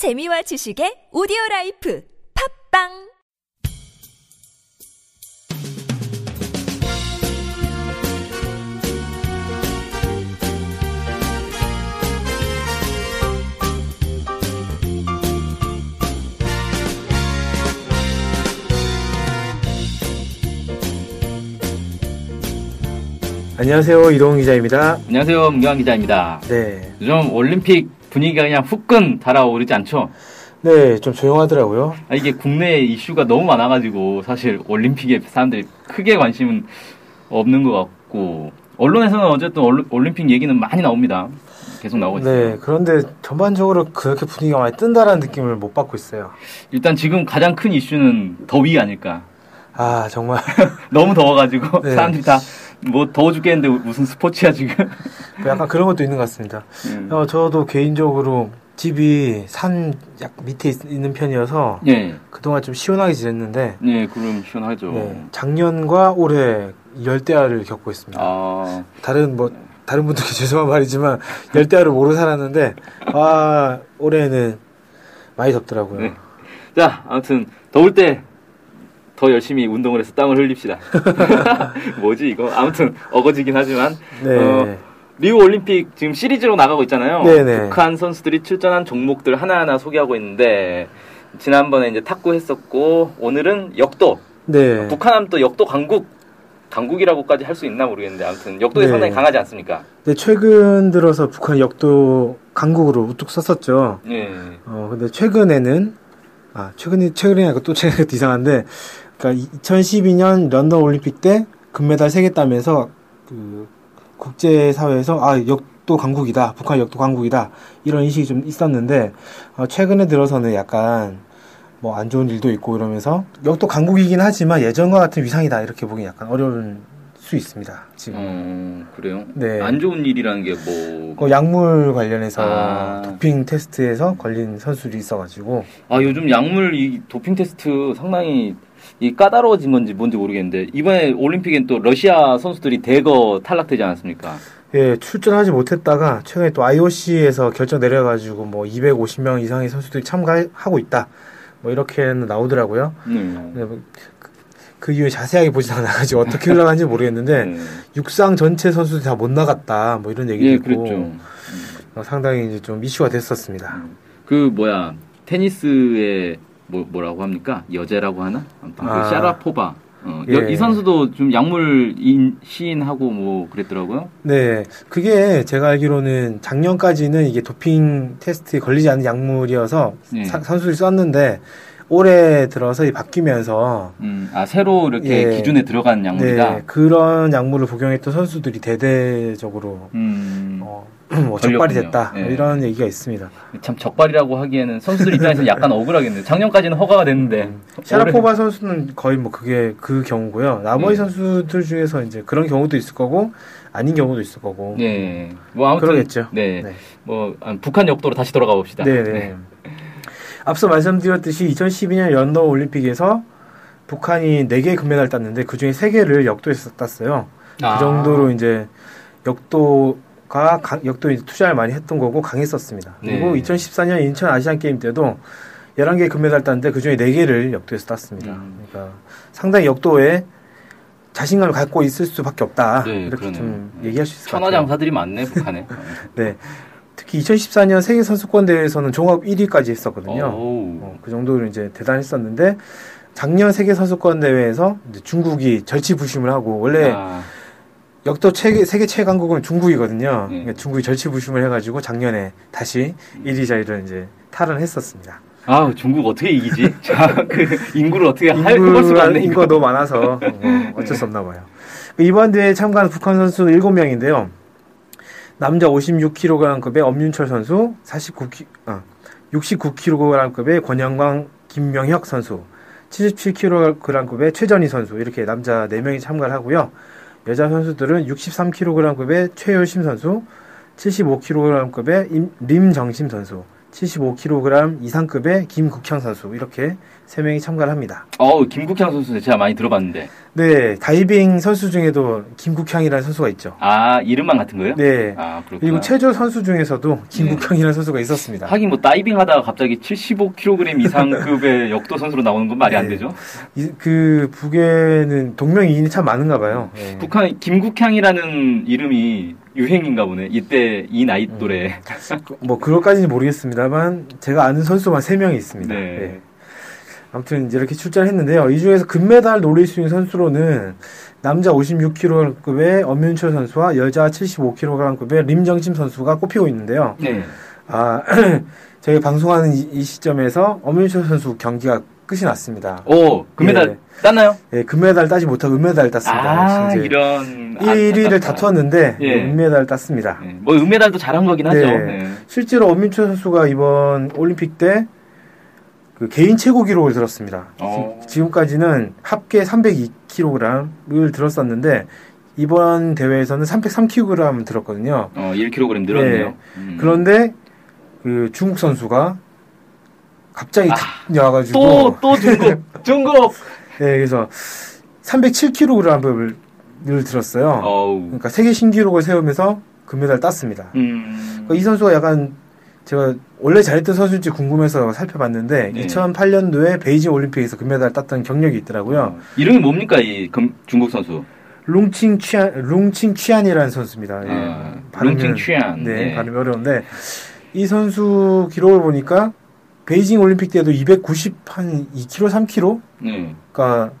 재미와 지식의 오디오 라이프. 팝빵 안녕하세요. 이동훈 기자입니다. 안녕하세요. 문경환 기자입니다. 네. 요즘 올림픽 분위기가 그냥 후끈 달아오르지 않죠? 네, 좀 조용하더라고요. 아, 이게 국내 이슈가 너무 많아가지고 사실 올림픽에 사람들이 크게 관심은 없는 것 같고 언론에서는 어쨌든 얼- 올림픽 얘기는 많이 나옵니다. 계속 나오고 있어요. 네, 그런데 전반적으로 그렇게 분위기가 많이 뜬다라는 느낌을 못 받고 있어요. 일단 지금 가장 큰 이슈는 더위 아닐까. 아, 정말. 너무 더워가지고 네. 사람들이 다 뭐 더워 죽겠는데 무슨 스포츠야 지금. 약간 그런 것도 있는 것 같습니다. 음. 어, 저도 개인적으로 집이 산 약 밑에 있, 는 편이어서 예, 그동안 좀 시원하게 지냈는데 예, 그럼 시원하죠. 네, 작년과 올해 열대야를 겪고 있습니다. 아, 다른 뭐 다른 분들께 죄송한 말이지만 열대야를 모르고 살았는데 아 올해는 많이 덥더라고요. 네. 자, 아무튼 더울 때 더 열심히 운동을 해서 땀을 흘립시다. 뭐지 이거? 아무튼 어거지긴 하지만 네. 어, 리우 올림픽 지금 시리즈로 나가고 있잖아요. 네네. 북한 선수들이 출전한 종목들 하나하나 소개하고 있는데 지난번에 이제 탁구 했었고 오늘은 역도. 네. 북한하면 또 역도 강국 강국이라고까지 할 수 있나 모르겠는데 아무튼 역도에 네. 상당히 강하지 않습니까? 네, 최근 들어서 북한 역도 강국으로 우뚝 섰었죠. 네. 어, 근데 최근에는, 아, 최근에, 최근에 아니고 또 최근에 또 이상한데, 그니까 2012년 런던 올림픽 때 금메달 3개 따면서, 그, 국제사회에서, 아, 역도 강국이다. 북한 역도 강국이다. 이런 인식이 좀 있었는데, 어, 최근에 들어서는 약간, 뭐, 안 좋은 일도 있고 이러면서, 역도 강국이긴 하지만 예전과 같은 위상이다. 이렇게 보기 약간 어려울 수 있습니다. 지금. 어, 그래요? 네. 안 좋은 일이라는 게 뭐? 그 약물 관련해서 아. 도핑 테스트에서 걸린 선수들이 있어가지고 아 요즘 약물 이 도핑 테스트 상당히 이 까다로워진 건지 뭔지 모르겠는데 이번에 올림픽엔 또 러시아 선수들이 대거 탈락되지 않았습니까? 예 출전하지 못했다가 최근에 또 IOC에서 결정 내려가지고 뭐 250명 이상의 선수들이 참가하고 있다 뭐 이렇게는 나오더라고요. 네. 근데 뭐 그, 그 이후에 자세하게 보진 않아가지고 어떻게 흘러간지 모르겠는데 네. 육상 전체 선수들이 다 못 나갔다 뭐 이런 얘기도 예, 있고 그랬죠. 어, 상당히 이제 좀 이슈가 됐었습니다. 그 뭐야 테니스의 뭐 뭐라고 합니까? 여제라고 하나? 아무튼 그 아. 샤라포바. 어, 예. 여- 이 선수도 좀 약물 인, 시인하고 뭐 그랬더라고요. 네, 그게 제가 알기로는 작년까지는 이게 도핑 테스트에 걸리지 않는 약물이어서 네. 사- 선수들이 썼는데 올해 들어서 이 바뀌면서 음, 아 새로 이렇게 예. 기준에 들어간 약물이다. 네, 그런 약물을 복용했던 선수들이 대대적으로 음, 어, 뭐 적발이. 됐다 뭐 예. 이런 얘기가 있습니다. 참 적발이라고 하기에는 선수들 입장에서는 약간 억울하겠네요. 작년까지는 허가가 됐는데 음. 샤라포바 선수는 거의 뭐 그게 그 경우고요. 나머지 네. 선수들 중에서 이제 그런 경우도 있을 거고 아닌 경우도 있을 거고. 네. 뭐 아무튼 그러겠죠. 네. 네. 뭐 아, 북한 역도로 다시 돌아가 봅시다. 네 네. 앞서 말씀드렸듯이 2012년 런던 올림픽에서 북한이 4개의 금메달을 땄는데 그 중에 3개를 역도에서 땄어요. 아. 그 정도로 이제 역도가 강- 역도에 투자를 많이 했던 거고 강했었습니다. 그리고 네. 2014년 인천 아시안 게임 때도 11개 금메달 땄는데 그 중에 4개를 역도에서 땄습니다. 음. 그러니까 상당히 역도에 자신감을 갖고 있을 수밖에 없다. 네, 이렇게 그러네요. 좀 얘기할 수 있을 것 같아요. 천하장사들이 많네 북한에. 네. 특히 2014년 세계 선수권 대회에서는 종합 1위까지 했었거든요. 어우. 어, 그 정도로 이제 대단했었는데 작년 세계 선수권 대회에서 중국이 절치부심을 하고 원래 아, 역도 최, 세계 최강국은 중국이거든요. 네. 그러니까 중국이 절치부심을 해가지고 작년에 다시 1위 자리를 이제 탈환했었습니다. 아 중국 어떻게 이기지? 자, 그 인구를 어떻게 할 해볼 수가 없네. 인구가 너무 많아서 어, 어쩔 수 없나 봐요. 이번 대회에 참가한 북한 선수 7명인데요. 남자 56kg급의 엄윤철 선수, 49ki, 어, 69kg급의 권영광, 김명혁 선수, 77kg급의 최전희 선수 이렇게 남자 4명이 참가를 하고요. 여자 선수들은 63kg급의 최효심 선수, 75kg급의 림정심 선수, 75kg 이상급의 김국향 선수 이렇게 세 명이 참가를 합니다. 어우, 김국향 선수 제가 많이 들어봤는데. 네, 다이빙 선수 중에도 김국향이라는 선수가 있죠. 아, 이름만 같은 거예요? 네. 아, 그렇구나. 그리고 체조 선수 중에서도 김국향이라는 선수가 있었습니다. 하긴 뭐 다이빙 하다가 갑자기 75kg 이상급의 역도 선수로 나오는 건 말이 안 네. 되죠. 이- 그 북에는 동명이인이 참 많은가 봐요. 예. 북한 김국향이라는 이름이 유행인가 보네. 이때 이 나이 음. 또래. 뭐 그것까지는 모르겠습니다만 제가 아는 선수만 세 명이 있습니다. 네. 예. 아무튼 이렇게 출전을 했는데요. 이 중에서 금메달 노릴 수 있는 선수로는 남자 56kg급의 엄윤철 선수와 여자 75kg급의 림정심 선수가 꼽히고 있는데요. 네. 아, 저희 방송하는 이, 이 시점에서 엄윤철 선수 경기가 끝이 났습니다. 오, 금메달 예. 땄나요? 예, 금메달 따지 못하고 은메달 땄습니다. 아, 이런. 1위를 안타깝다. 다투었는데 예. 은메달 땄습니다. 네. 뭐 은메달도 잘한 거긴 하죠. 네. 네. 실제로 엄민철 선수가 이번 올림픽 때 그 개인 최고 기록을 들었습니다. 어. 지- 지금까지는 합계 302kg을 들었었는데 이번 대회에서는 303kg 들었거든요. 어, 1kg 늘었네요. 네. 음. 그런데 그 중국 선수가 갑자기 아, 탁 나와가지고 또, 또 중국! 중국! 네, 그래서 307kg을 들었어요. 어우. 그러니까 세계 신기록을 세우면서 금메달 땄습니다. 음. 그러니까 이 선수가 약간 제가 원래 잘했던 선수인지 궁금해서 살펴봤는데 네. 2008년도에 베이징 올림픽에서 금메달 땄던 경력이 있더라고요. 어. 이름이 뭡니까, 이 금, 중국 선수? 룽칭 취안 룽칭 취안이라는 선수입니다. 예. 아, 룽칭 취안. 네, 네. 발음이 어려운데 이 선수 기록을 보니까 베이징 올림픽 때도 290 한 2kg, 3kg, 네. 그러니까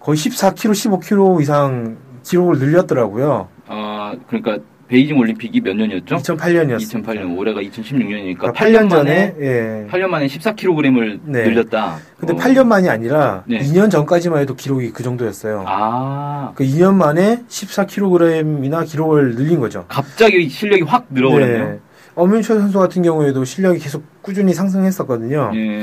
거의 14kg, 15kg 이상 기록을 늘렸더라고요. 아, 그러니까 베이징 올림픽이 몇 년이었죠? 2008년이었습니다. 2008년, 올해가 2016년이니까 그러니까 8년, 8년 전에 예. 8년 만에 14kg을 네. 늘렸다. 근데 어. 8년 만이 아니라 네. 2년 전까지만 해도 기록이 그 정도였어요. 아, 그 2년 만에 14kg이나 기록을 늘린 거죠. 갑자기 실력이 확 늘어버렸네요. 엄윤철 선수 같은 경우에도 실력이 계속 꾸준히 상승했었거든요. 예.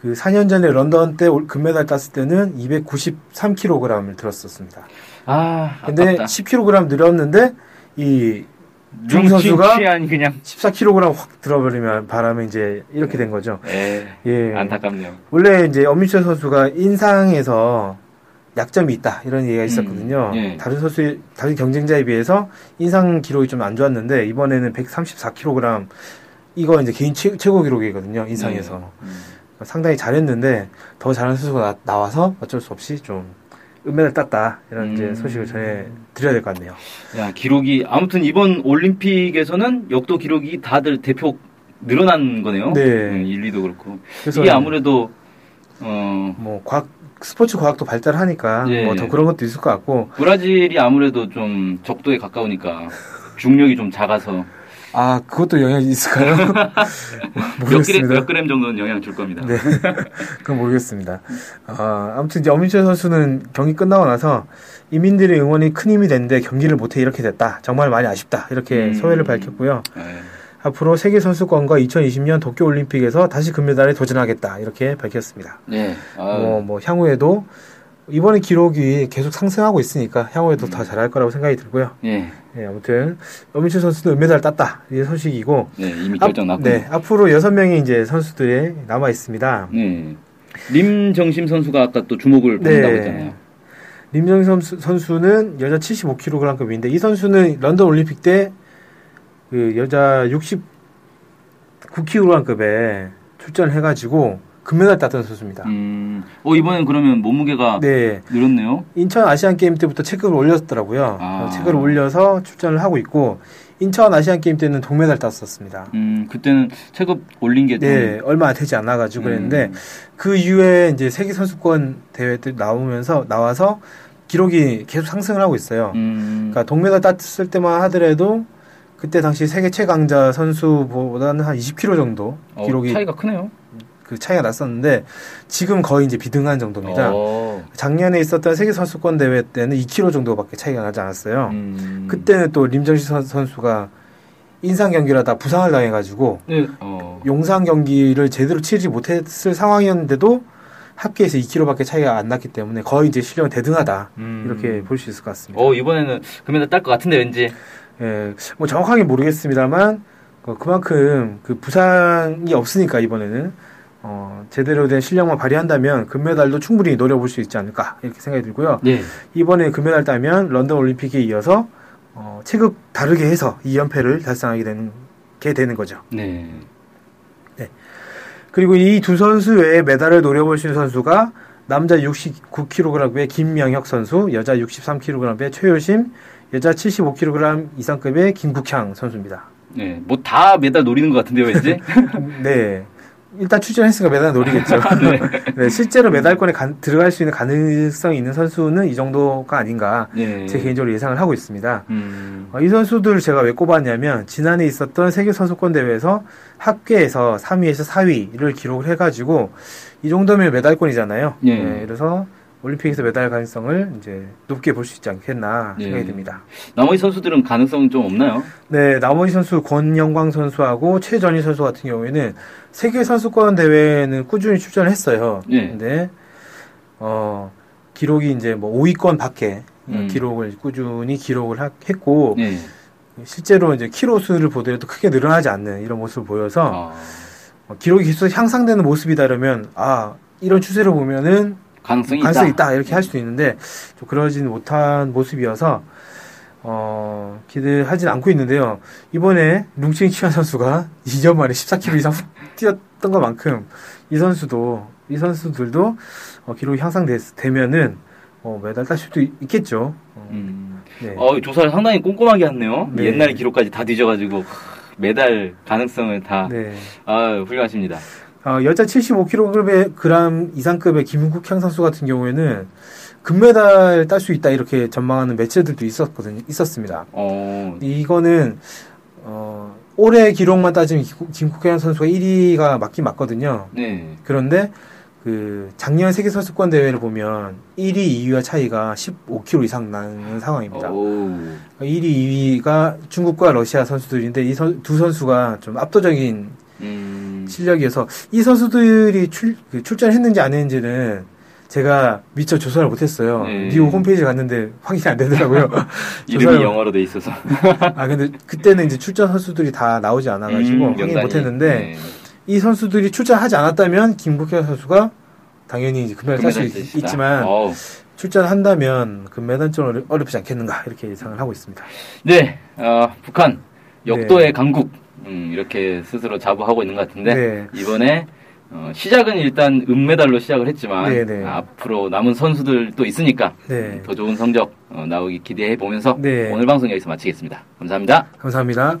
그 4년 전에 런던 때 올- 금메달 땄을 때는 293kg을 들었었습니다. 아, 근데 아깝다. 10kg 늘었는데 이 중 선수가 그냥. 14kg 확 들어버리면 바람에 이제 이렇게 된 거죠. 예. 예. 안타깝네요. 원래 이제 엄민철 선수가 인상에서 약점이 있다 이런 얘기가 있었거든요. 음, 예. 다른 선수 다른 경쟁자에 비해서 인상 기록이 좀 안 좋았는데 이번에는 134kg 이거 이제 개인 최, 고 기록이거든요. 인상에서 네. 음. 상당히 잘했는데 더 잘하는 선수가 나, 와서 어쩔 수 없이 좀 은메달 땄다 이런 이제 음. 소식을 전해 드려야 될 것 같네요. 야, 기록이 아무튼 이번 올림픽에서는 역도 기록이 다들 대표 늘어난 거네요. 네. 음, 1, 2도 그렇고. 그래서 이게 아무래도 어 뭐 과학 스포츠 과학도 발달하니까 예. 뭐더 그런 것도 있을 것 같고 브라질이 아무래도 좀 적도에 가까우니까 중력이 좀 작아서 아 그것도 영향이 있을까요? 몇 그램, 모르겠습니다. 몇 그램 정도는 영향 줄 겁니다. 네, 그건 모르겠습니다. 아, 아무튼 이제 엄민철 선수는 경기 끝나고 나서 이민들의 응원이 큰 힘이 됐는데 경기를 못해 이렇게 됐다. 정말 많이 아쉽다. 이렇게 음. 소회를 밝혔고요. 예. 앞으로 세계 선수권과 2020년 도쿄 올림픽에서 다시 금메달에 도전하겠다. 이렇게 밝혔습니다. 네. 아, 뭐, 뭐 향후에도 이번에 기록이 계속 상승하고 있으니까 향후에도 더 잘할 거라고 생각이 들고요. 예. 네, 아무튼 엄민철 선수는 은메달 땄다. 이게 소식이고 네, 이미 앞- 결정 났군요. 네, 앞으로 여섯 명의 이제 선수들이 남아 있습니다. 네. 림정심 선수가 아까 또 주목을 받는다고 했잖아요. 림정 선수, 선수는 여자 75kg급인데 이 선수는 런던 올림픽 때 그 여자 69kg급에 출전을 해가지고 금메달 땄던 선수입니다. 음, 어, 이번엔 그러면 몸무게가 네, 늘었네요. 인천 아시안 게임 때부터 체급을 올렸더라고요. 아. 어, 체급을 올려서 출전을 하고 있고 인천 아시안 게임 때는 동메달 땄었습니다. 음, 그때는 체급 올린 게 좀. 네, 얼마 되지 않아 가지고 그랬는데 음. 그 이후에 이제 세계 선수권 대회 때 나오면서 나와서 기록이 계속 상승을 하고 있어요. 음, 그러니까 동메달 땄을 때만 하더라도 그때 당시 세계 최강자 선수보다는 한 20kg 정도 어, 기록이 차이가 크네요. 그 차이가 났었는데 지금 거의 이제 비등한 정도입니다. 어, 작년에 있었던 세계 선수권 대회 때는 2kg 정도밖에 차이가 나지 않았어요. 음. 그때는 또 림정시 선- 선수가 인상 경기라다 부상을 당해가지고 네, 어, 용상 경기를 제대로 치르지 못했을 상황이었는데도 합계에서 2kg밖에 차이가 안 났기 때문에 거의 이제 실력은 대등하다 음. 이렇게 볼 수 있을 것 같습니다. 어, 이번에는 금메달 딸 것 같은데 왠지. 예, 뭐 정확하게 모르겠습니다만 어, 그만큼 그 부상이 없으니까 이번에는 어, 제대로 된 실력만 발휘한다면 금메달도 충분히 노려볼 수 있지 않을까 이렇게 생각이 들고요. 네. 이번에 금메달 따면 런던 올림픽에 이어서 어, 체급 다르게 해서 2연패를 달성하게 되는 게 되는 거죠. 네. 그리고 이 두 선수 외에 메달을 노려볼 수 있는 선수가 남자 69kg의 김명혁 선수, 여자 63kg의 최효심, 여자 75kg 이상급의 김국향 선수입니다. 네. 뭐 다 메달 노리는 것 같은데요, 왠지? 네. 일단 출전했으니까 메달 노리겠죠. 네, 실제로 메달권에 가- 들어갈 수 있는 가능성이 있는 선수는 이 정도가 아닌가 네. 제 개인적으로 예상을 하고 있습니다. 음. 어, 이 선수들을 제가 왜 꼽았냐면 지난해 있었던 세계 선수권 대회에서 합계에서 3위에서 4위를 기록을 해가지고 이 정도면 메달권이잖아요. 예. 네, 그래서 올림픽에서 메달 가능성을 이제 높게 볼 수 있지 않겠나 예. 생각이 듭니다. 나머지 선수들은 가능성 좀 없나요? 네, 나머지 선수 권영광 선수하고 최전희 선수 같은 경우에는 세계 선수권 대회는 꾸준히 출전을 했어요. 예. 근데 어 기록이 이제 뭐 5위권 밖에 음. 기록을 꾸준히 기록을 하- 했고 네. 실제로 이제 키로 수를 보더라도 크게 늘어나지 않는 이런 모습을 보여서 아, 어, 기록이 계속 향상되는 모습이다 그러면 아 이런 추세를 보면은 가능성이 가능성이 있다. 있다 이렇게 할 수도 있는데 좀 그러진 못한 모습이어서 어 기대하진 않고 있는데요 이번에 룽칭 치아 선수가 2년 만에 14km 이상 훅 뛰었던 것만큼 이 선수도 이 선수들도 어, 기록이 향상되면은 어, 메달 딸 수도 있, 겠죠 음. 네. 어, 조사를 상당히 꼼꼼하게 했네요. 네. 옛날 기록까지 다 뒤져가지고 메달 가능성을 다 네. 아, 훌륭하십니다. 어, 여자 75kg 이상급의 김국향 선수 같은 경우에는 금메달 딸 수 있다 이렇게 전망하는 매체들도 있었거든요. 있었습니다. 어, 이거는 어, 올해 기록만 따지면 김- 김국현 선수가 1위가 맞긴 맞거든요. 네. 그런데 그 작년 세계 선수권 대회를 보면 1위, 2위와 차이가 15kg 이상 나는 상황입니다. 오, 1위, 2위가 중국과 러시아 선수들인데 이 두 선수가 좀 압도적인 음, 실력이어서 이 선수들이 출, 그 출전했는지 안 했는지는 제가 미처 조사를 못했어요. 네. 미국 홈페이지 갔는데 확인이 안 되더라고요. 이름이 조사를- 영어로 돼 있어서. 아 근데 그때는 이제 출전 선수들이 다 나오지 않아가지고 음, 확인. 못했는데 네. 이 선수들이 출전하지 않았다면 김국현 선수가 당연히 금메달 딸수 금메달 뜻이다. 있지만 어우. 출전한다면 금메달 좀 어려- 어렵지 않겠는가 이렇게 예상을 하고 있습니다. 네, 어, 북한 역도의 네. 강국 음, 이렇게 스스로 자부하고 있는 것 같은데 네. 이번에 어, 시작은 일단 은메달로 시작을 했지만 네, 네. 앞으로 남은 선수들도 있으니까 네, 더 좋은 성적 어, 나오기 기대해 보면서 네. 오늘 방송 여기서 마치겠습니다. 감사합니다. 감사합니다.